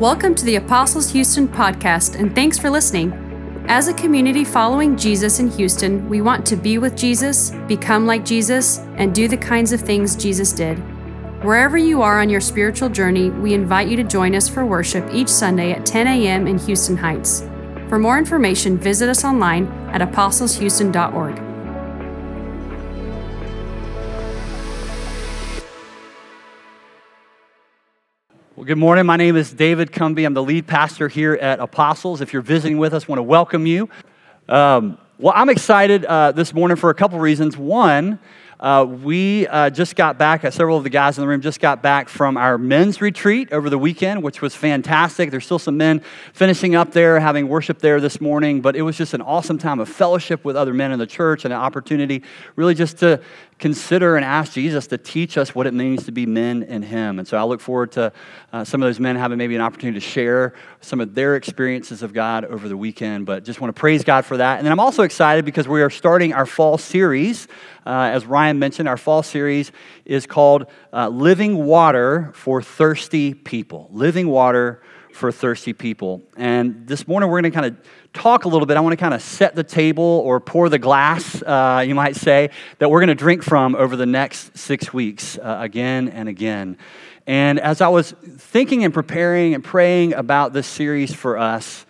Welcome to the Apostles Houston podcast, and thanks for listening. As a community following Jesus in Houston, we want to be with Jesus, become like Jesus, and do the kinds of things Jesus did. Wherever you are on your spiritual journey, we invite you to join us for worship each Sunday at 10 a.m. in Houston Heights. For more information, visit us online at apostleshouston.org. good morning. My name is David Cumbie. I'm the lead pastor here at Apostles. If you're visiting with us, I want to welcome you. Um, well, I'm excited uh, this morning for a couple reasons. One, uh, we uh, just got back, uh, several of the guys in the room just got back from our men's retreat over the weekend, which was fantastic. There's still some men finishing up there, having worship there this morning, but it was just an awesome time of fellowship with other men in the church and an opportunity really just to consider and ask Jesus to teach us what it means to be men in Him. And so I look forward to uh, some of those men having maybe an opportunity to share some of their experiences of God over the weekend. But just want to praise God for that. And then I'm also excited because we are starting our fall series. Uh, as Ryan mentioned, our fall series is called uh, Living Water for Thirsty People. Living Water for thirsty people. And this morning we're going to kind of talk a little bit. I want to kind of set the table or pour the glass, uh, you might say, that we're going to drink from over the next six weeks uh, again and again. And as I was thinking and preparing and praying about this series for us,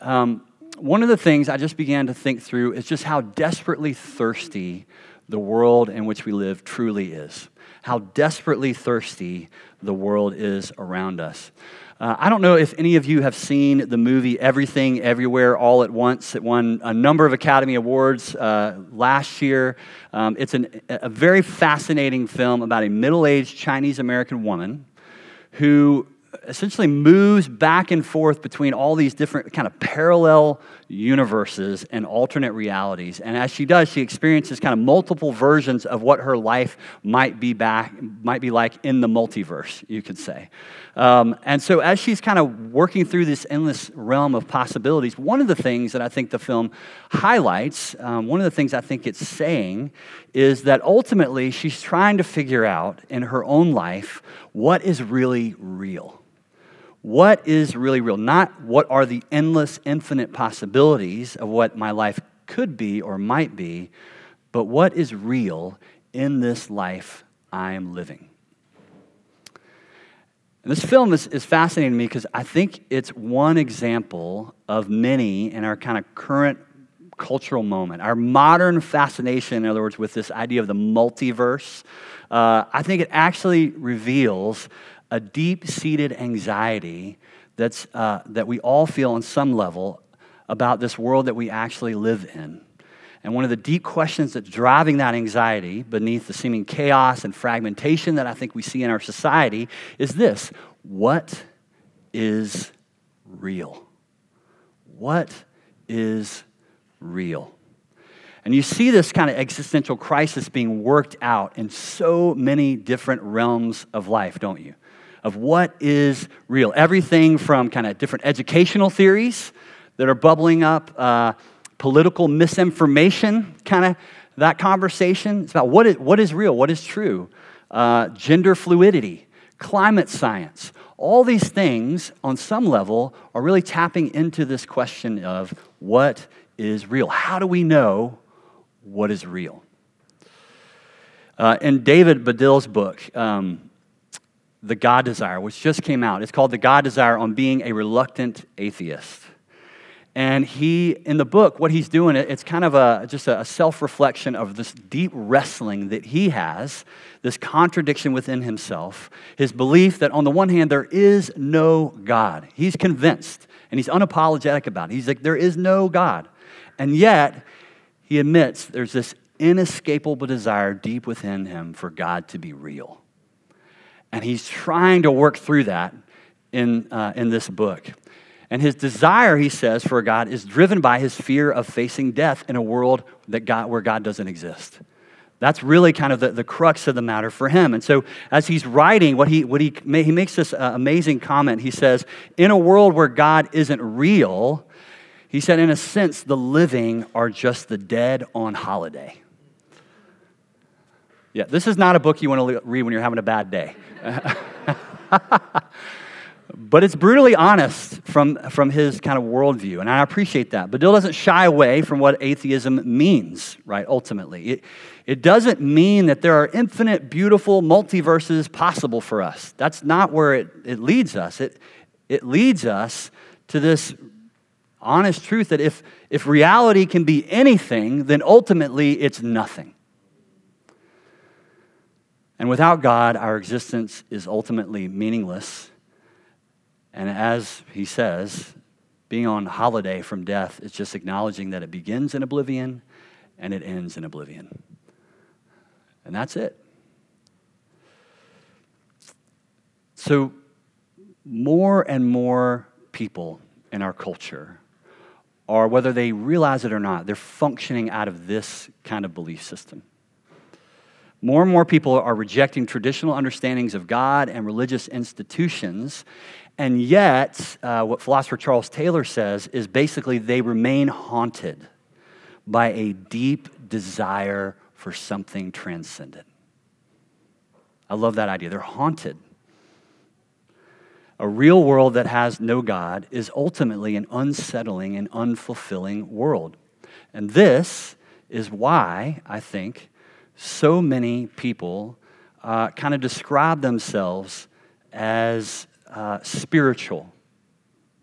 um, one of the things I just began to think through is just how desperately thirsty the world in which we live truly is. How desperately thirsty the world is around us. Uh, I don't know if any of you have seen the movie Everything Everywhere All at Once. It won a number of Academy Awards uh, last year. Um, it's an, a very fascinating film about a middle aged Chinese American woman who essentially moves back and forth between all these different kind of parallel universes and alternate realities. And as she does, she experiences kind of multiple versions of what her life might be back might be like in the multiverse, you could say. Um, and so as she's kind of working through this endless realm of possibilities, one of the things that I think the film highlights, um, one of the things I think it's saying, is that ultimately she's trying to figure out in her own life what is really real what is really real, not what are the endless, infinite possibilities of what my life could be or might be, but what is real in this life I am living. And this film is, is fascinating to me because I think it's one example of many in our kind of current cultural moment. Our modern fascination, in other words, with this idea of the multiverse, uh, I think it actually reveals a deep seated anxiety that's, uh, that we all feel on some level about this world that we actually live in. And one of the deep questions that's driving that anxiety beneath the seeming chaos and fragmentation that I think we see in our society is this what is real? What is real? And you see this kind of existential crisis being worked out in so many different realms of life, don't you? Of what is real. Everything from kind of different educational theories that are bubbling up, uh, political misinformation, kind of that conversation. It's about what is, what is real, what is true, uh, gender fluidity, climate science. All these things, on some level, are really tapping into this question of what is real. How do we know what is real? Uh, in David Baddiel's book, um, the God Desire, which just came out. It's called The God Desire on Being a Reluctant Atheist. And he, in the book, what he's doing, it's kind of a, just a self reflection of this deep wrestling that he has, this contradiction within himself, his belief that on the one hand, there is no God. He's convinced and he's unapologetic about it. He's like, there is no God. And yet, he admits there's this inescapable desire deep within him for God to be real. And he's trying to work through that in, uh, in this book. And his desire, he says, for God is driven by his fear of facing death in a world that God, where God doesn't exist. That's really kind of the, the crux of the matter for him. And so, as he's writing, what he, what he, he makes this uh, amazing comment. He says, In a world where God isn't real, he said, in a sense, the living are just the dead on holiday. Yeah, this is not a book you want to read when you're having a bad day. but it's brutally honest from, from his kind of worldview, and I appreciate that. Baddiel doesn't shy away from what atheism means, right, ultimately. It, it doesn't mean that there are infinite, beautiful multiverses possible for us. That's not where it, it leads us. It, it leads us to this honest truth that if, if reality can be anything, then ultimately it's nothing. And without God, our existence is ultimately meaningless. And as he says, being on holiday from death is just acknowledging that it begins in oblivion and it ends in oblivion. And that's it. So, more and more people in our culture are, whether they realize it or not, they're functioning out of this kind of belief system. More and more people are rejecting traditional understandings of God and religious institutions. And yet, uh, what philosopher Charles Taylor says is basically they remain haunted by a deep desire for something transcendent. I love that idea. They're haunted. A real world that has no God is ultimately an unsettling and unfulfilling world. And this is why I think so many people uh, kind of describe themselves as uh, spiritual,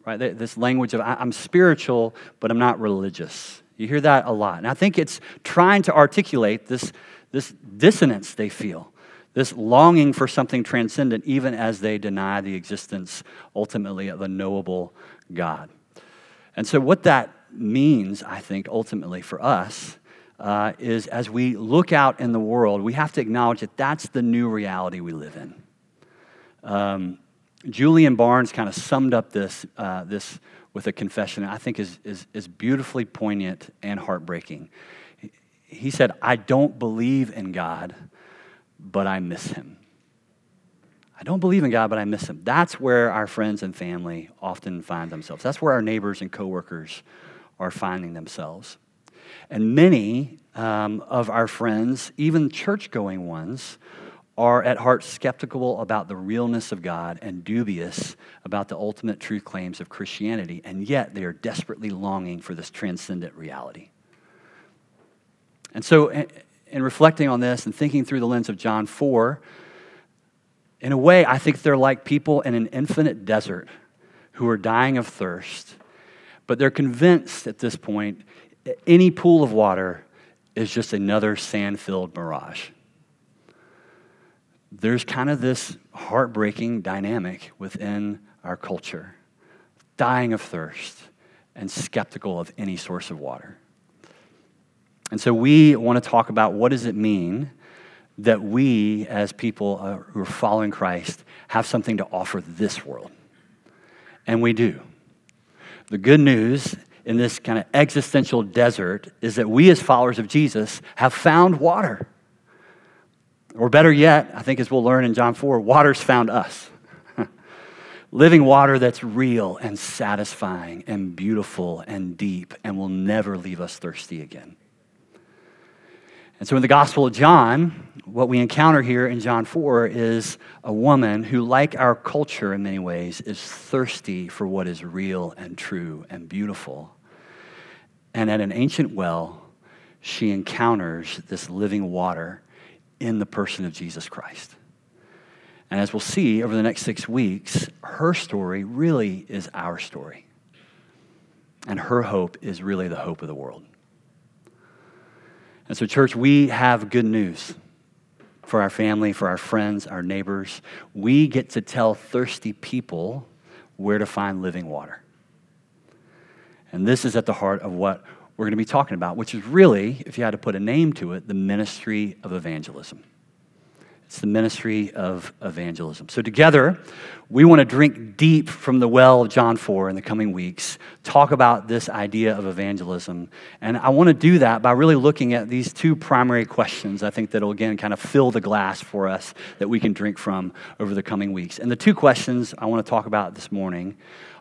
right? This language of I'm spiritual, but I'm not religious. You hear that a lot. And I think it's trying to articulate this, this dissonance they feel, this longing for something transcendent, even as they deny the existence ultimately of a knowable God. And so, what that means, I think, ultimately for us uh, is as we look out in the world, we have to acknowledge that that's the new reality we live in. Um, Julian Barnes kind of summed up this, uh, this with a confession I think is, is, is beautifully poignant and heartbreaking. He said, I don't believe in God, but I miss him. I don't believe in God, but I miss him. That's where our friends and family often find themselves. That's where our neighbors and coworkers are finding themselves. And many um, of our friends, even church going ones, are at heart skeptical about the realness of God and dubious about the ultimate truth claims of Christianity, and yet they are desperately longing for this transcendent reality. And so, in reflecting on this and thinking through the lens of John 4, in a way, I think they're like people in an infinite desert who are dying of thirst, but they're convinced at this point any pool of water is just another sand filled mirage. There's kind of this heartbreaking dynamic within our culture dying of thirst and skeptical of any source of water. And so we want to talk about what does it mean that we as people uh, who are following Christ have something to offer this world. And we do. The good news in this kind of existential desert is that we, as followers of Jesus, have found water. Or better yet, I think as we'll learn in John 4, water's found us. Living water that's real and satisfying and beautiful and deep and will never leave us thirsty again. And so in the Gospel of John, what we encounter here in John 4 is a woman who, like our culture in many ways, is thirsty for what is real and true and beautiful. And at an ancient well, she encounters this living water in the person of Jesus Christ. And as we'll see over the next six weeks, her story really is our story. And her hope is really the hope of the world. And so, church, we have good news for our family, for our friends, our neighbors. We get to tell thirsty people where to find living water. And this is at the heart of what we're going to be talking about, which is really, if you had to put a name to it, the ministry of evangelism. It's the ministry of evangelism. So, together, we want to drink deep from the well of John 4 in the coming weeks, talk about this idea of evangelism. And I want to do that by really looking at these two primary questions, I think, that'll again kind of fill the glass for us that we can drink from over the coming weeks. And the two questions I want to talk about this morning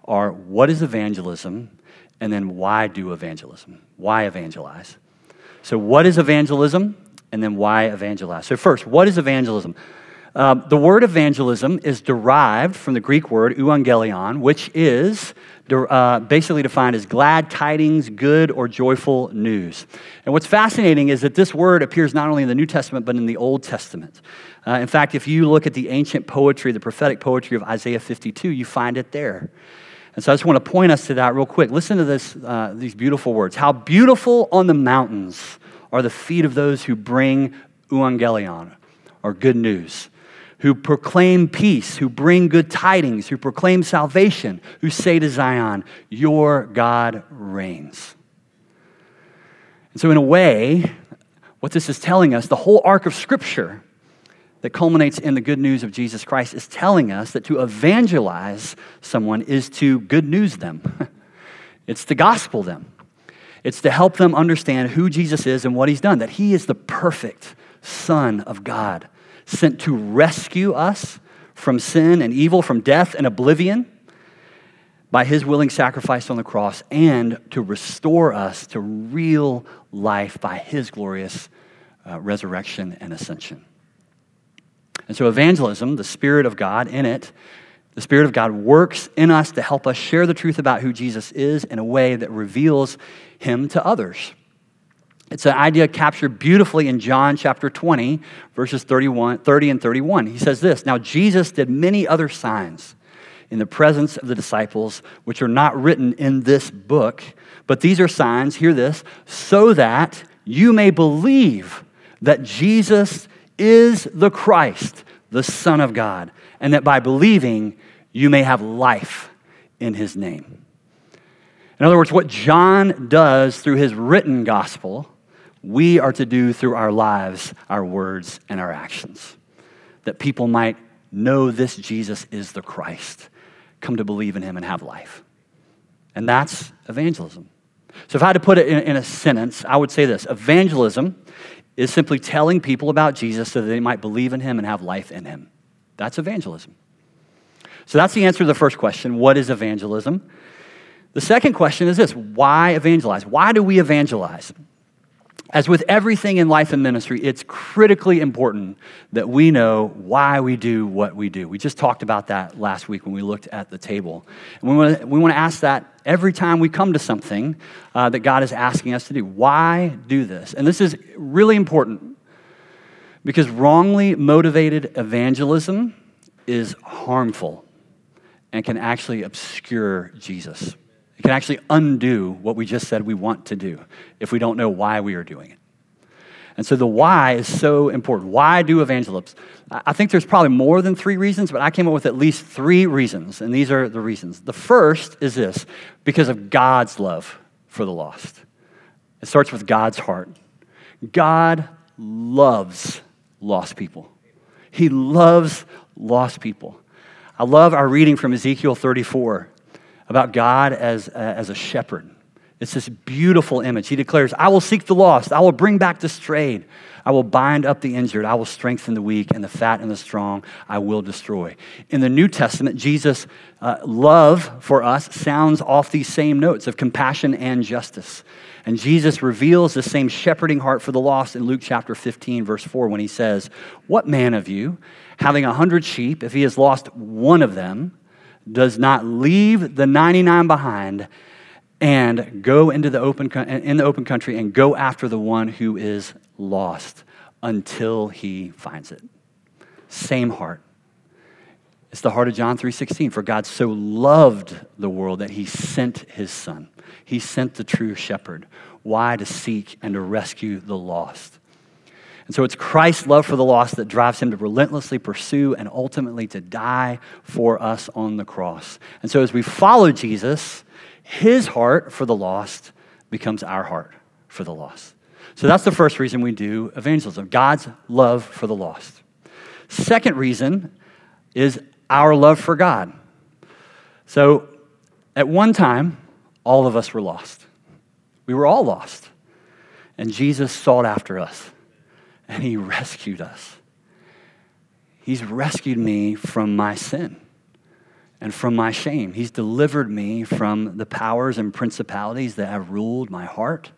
are what is evangelism? And then why do evangelism? Why evangelize? So, what is evangelism? And then why evangelize? So, first, what is evangelism? Uh, the word evangelism is derived from the Greek word euangelion, which is uh, basically defined as glad tidings, good or joyful news. And what's fascinating is that this word appears not only in the New Testament, but in the Old Testament. Uh, in fact, if you look at the ancient poetry, the prophetic poetry of Isaiah 52, you find it there. And so I just want to point us to that real quick. Listen to this, uh, these beautiful words. How beautiful on the mountains are the feet of those who bring euangelion, or good news who proclaim peace, who bring good tidings, who proclaim salvation, who say to Zion, Your God reigns. And so, in a way, what this is telling us, the whole arc of Scripture that culminates in the good news of Jesus Christ is telling us that to evangelize someone is to good news them. it's to gospel them. It's to help them understand who Jesus is and what he's done, that he is the perfect Son of God sent to rescue us from sin and evil, from death and oblivion by his willing sacrifice on the cross, and to restore us to real life by his glorious uh, resurrection and ascension. And so, evangelism, the Spirit of God in it, the Spirit of God works in us to help us share the truth about who Jesus is in a way that reveals him to others. It's an idea captured beautifully in John chapter 20, verses 31, 30 and 31. He says this Now Jesus did many other signs in the presence of the disciples, which are not written in this book, but these are signs, hear this, so that you may believe that Jesus is the Christ, the Son of God, and that by believing you may have life in his name. In other words, what John does through his written gospel we are to do through our lives, our words, and our actions. That people might know this Jesus is the Christ, come to believe in him and have life. And that's evangelism. So, if I had to put it in, in, a sentence, I would say this Evangelism is simply telling people about Jesus so that they might believe in him and have life in him. That's evangelism. So, that's the answer to the first question what is evangelism? The second question is this why evangelize? Why do we evangelize? As with everything in life and ministry, it's critically important that we know why we do what we do. We just talked about that last week when we looked at the table. And we want to, we ask that every time we come to something uh, that God is asking us to do. Why do this? And this is really important because wrongly motivated evangelism is harmful and can actually obscure Jesus. It can actually undo what we just said we want to do if we don't know why we are doing it. And so the why is so important. Why do evangelists? I think there's probably more than three reasons, but I came up with at least three reasons, and these are the reasons. The first is this because of God's love for the lost. It starts with God's heart. God loves lost people, He loves lost people. I love our reading from Ezekiel 34 about God as, uh, as a shepherd. It's this beautiful image. He declares, I will seek the lost, I will bring back the strayed, I will bind up the injured, I will strengthen the weak, and the fat and the strong I will destroy. In the New Testament, Jesus' uh, love for us sounds off these same notes of compassion and justice. And Jesus reveals the same shepherding heart for the lost in Luke chapter 15, verse 4, when he says, What man of you, having a hundred sheep, if he has lost one of them, does not leave the 99 behind and go into the open in the open country and go after the one who is lost until he finds it. Same heart. It's the heart of john 3.16 for god so loved the world that he sent his son. He sent the true shepherd. Why? To seek and to rescue the lost and so it's Christ's love for the lost that drives him to relentlessly pursue and ultimately to die for us on the cross. And so as we follow Jesus, his heart for the lost becomes our heart for the lost. So that's the first reason we do evangelism God's love for the lost. Second reason is our love for God. So at one time, all of us were lost. We were all lost. And Jesus sought after us and He rescued us. He's rescued me from my sin and from my shame. He's delivered me from the powers and principalities that have ruled my heart.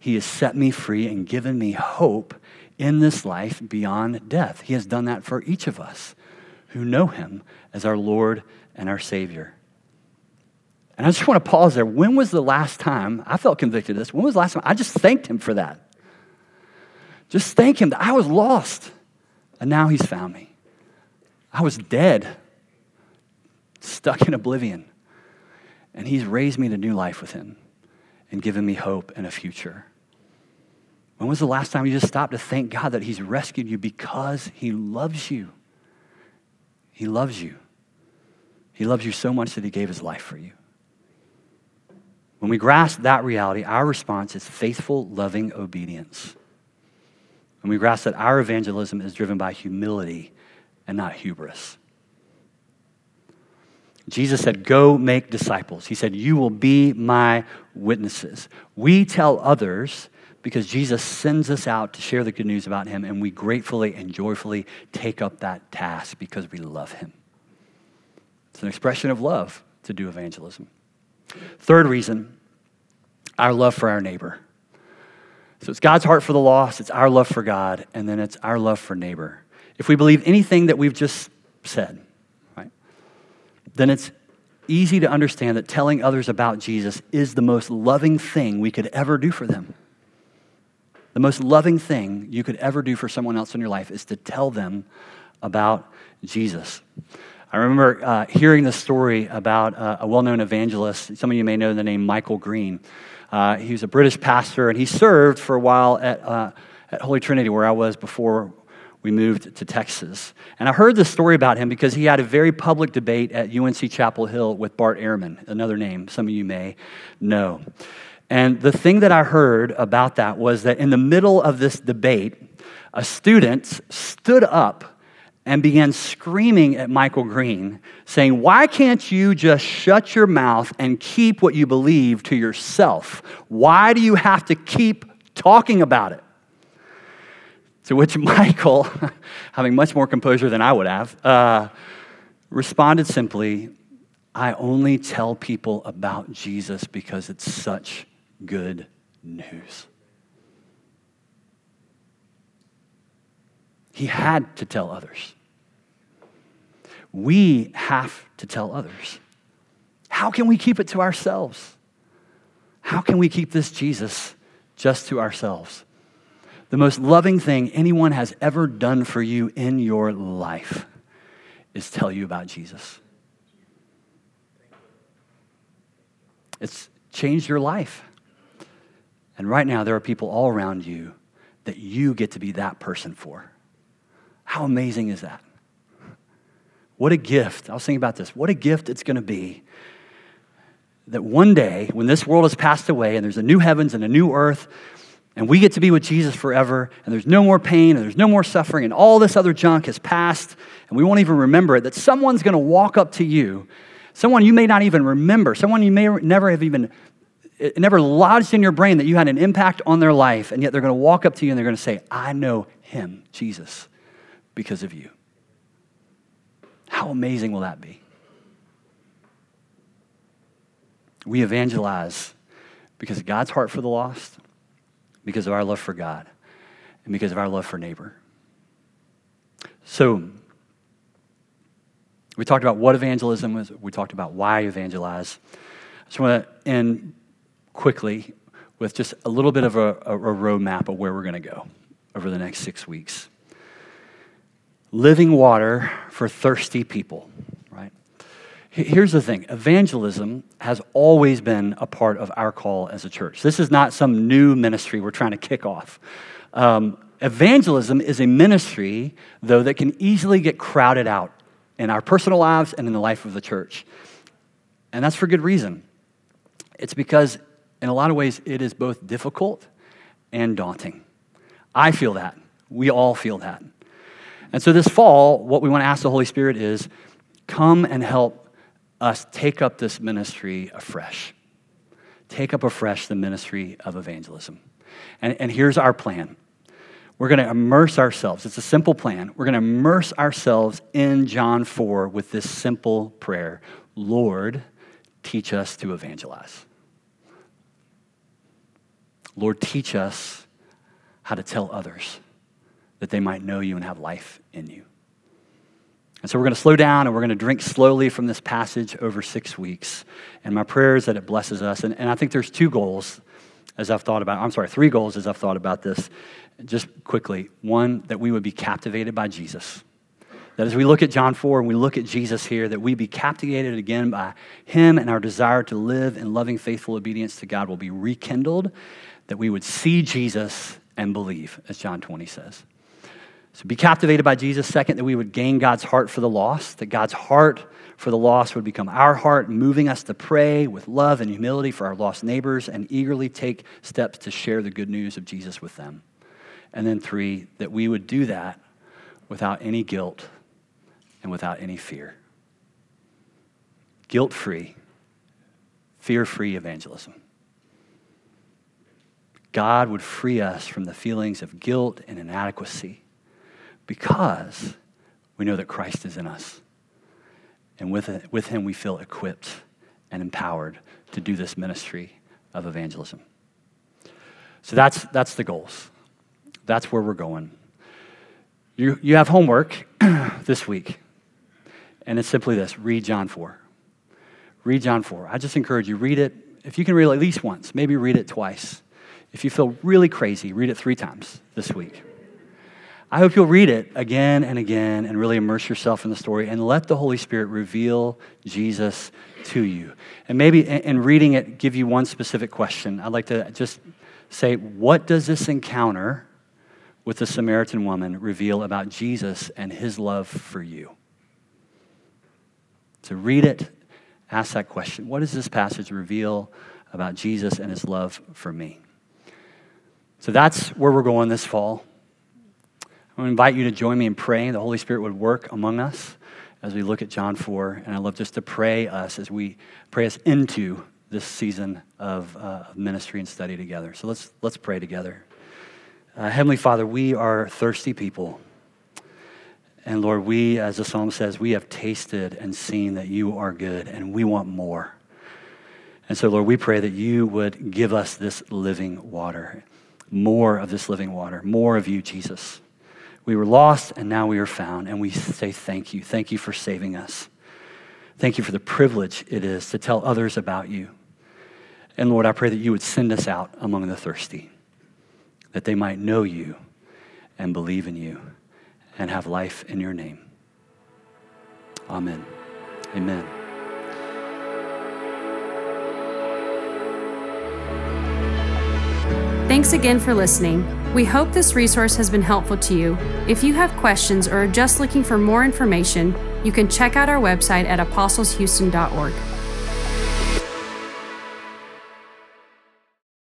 He has set me free and given me hope in this life beyond death. He has done that for each of us who know him as our Lord and our Savior. And I just want to pause there. When was the last time I felt convicted of this? When was the last time I just thanked him for that? Just thank him that I was lost and now he's found me. I was dead, stuck in oblivion, and he's raised me to new life with him and given me hope and a future. When was the last time you just stopped to thank God that he's rescued you because he loves you? He loves you. He loves you so much that he gave his life for you. When we grasp that reality, our response is faithful, loving obedience. And we grasp that our evangelism is driven by humility and not hubris. Jesus said, Go make disciples. He said, You will be my witnesses. We tell others because Jesus sends us out to share the good news about him, and we gratefully and joyfully take up that task because we love him. It's an expression of love to do evangelism. Third reason, our love for our neighbor. So it's God's heart for the lost, it's our love for God, and then it's our love for neighbor. If we believe anything that we've just said, right, then it's easy to understand that telling others about Jesus is the most loving thing we could ever do for them. The most loving thing you could ever do for someone else in your life is to tell them about Jesus. I remember uh, hearing the story about uh, a well known evangelist. Some of you may know the name Michael Green. Uh, he was a British pastor, and he served for a while at, uh, at Holy Trinity, where I was before we moved to Texas. And I heard this story about him because he had a very public debate at UNC Chapel Hill with Bart Ehrman, another name some of you may know. And the thing that I heard about that was that in the middle of this debate, a student stood up and began screaming at Michael Green, saying, Why can't you just shut your mouth and keep what you believe to yourself? Why do you have to keep talking about it? To which Michael, having much more composure than I would have, uh, responded simply, I only tell people about Jesus because it's such good news. He had to tell others. We have to tell others. How can we keep it to ourselves? How can we keep this Jesus just to ourselves? The most loving thing anyone has ever done for you in your life is tell you about Jesus. It's changed your life. And right now, there are people all around you that you get to be that person for. How amazing is that? What a gift. I was thinking about this. What a gift it's going to be that one day, when this world has passed away and there's a new heavens and a new earth, and we get to be with Jesus forever, and there's no more pain, and there's no more suffering, and all this other junk has passed, and we won't even remember it, that someone's going to walk up to you, someone you may not even remember, someone you may never have even, never lodged in your brain that you had an impact on their life, and yet they're going to walk up to you and they're going to say, I know him, Jesus because of you. How amazing will that be? We evangelize because of God's heart for the lost, because of our love for God, and because of our love for neighbor. So, we talked about what evangelism was, we talked about why evangelize. I just want to end quickly with just a little bit of a, a, a roadmap of where we're going to go over the next six weeks living water for thirsty people, right? Here's the thing evangelism has always been a part of our call as a church. This is not some new ministry we're trying to kick off. Um, evangelism is a ministry, though, that can easily get crowded out in our personal lives and in the life of the church. And that's for good reason. It's because, in a lot of ways, it is both difficult and daunting. I feel that. We all feel that. And so this fall, what we want to ask the Holy Spirit is come and help us take up this ministry afresh. Take up afresh the ministry of evangelism. And, and here's our plan we're going to immerse ourselves. It's a simple plan. We're going to immerse ourselves in John 4 with this simple prayer Lord, teach us to evangelize. Lord, teach us how to tell others that they might know you and have life in you. And so we're going to slow down and we're going to drink slowly from this passage over six weeks. And my prayer is that it blesses us. And, and I think there's two goals as I've thought about, I'm sorry, three goals as I've thought about this. Just quickly. One, that we would be captivated by Jesus. That as we look at John 4 and we look at Jesus here, that we be captivated again by him and our desire to live in loving, faithful obedience to God will be rekindled, that we would see Jesus and believe, as John 20 says. So be captivated by Jesus. Second, that we would gain God's heart for the lost, that God's heart for the lost would become our heart, moving us to pray with love and humility for our lost neighbors and eagerly take steps to share the good news of Jesus with them. And then three, that we would do that without any guilt and without any fear. Guilt free, fear free evangelism. God would free us from the feelings of guilt and inadequacy because we know that Christ is in us. And with, it, with him, we feel equipped and empowered to do this ministry of evangelism. So that's, that's the goals. That's where we're going. You, you have homework this week, and it's simply this read John 4. Read John 4. I just encourage you, read it. If you can read it at least once, maybe read it twice. If you feel really crazy, read it three times this week. I hope you'll read it again and again and really immerse yourself in the story and let the Holy Spirit reveal Jesus to you. And maybe in reading it, give you one specific question. I'd like to just say, what does this encounter with the Samaritan woman reveal about Jesus and his love for you? To read it, ask that question. What does this passage reveal about Jesus and his love for me? So that's where we're going this fall. I want to invite you to join me in praying the Holy Spirit would work among us as we look at John 4. And I love just to pray us as we pray us into this season of, uh, ministry and study together. So let's, let's pray together. Uh, Heavenly Father, we are thirsty people. And Lord, we, as the psalm says, we have tasted and seen that you are good, and we want more. And so, Lord, we pray that you would give us this living water, more of this living water, more of you, Jesus. We were lost and now we are found, and we say thank you. Thank you for saving us. Thank you for the privilege it is to tell others about you. And Lord, I pray that you would send us out among the thirsty, that they might know you and believe in you and have life in your name. Amen. Amen. Thanks again for listening. We hope this resource has been helpful to you. If you have questions or are just looking for more information, you can check out our website at apostleshouston.org.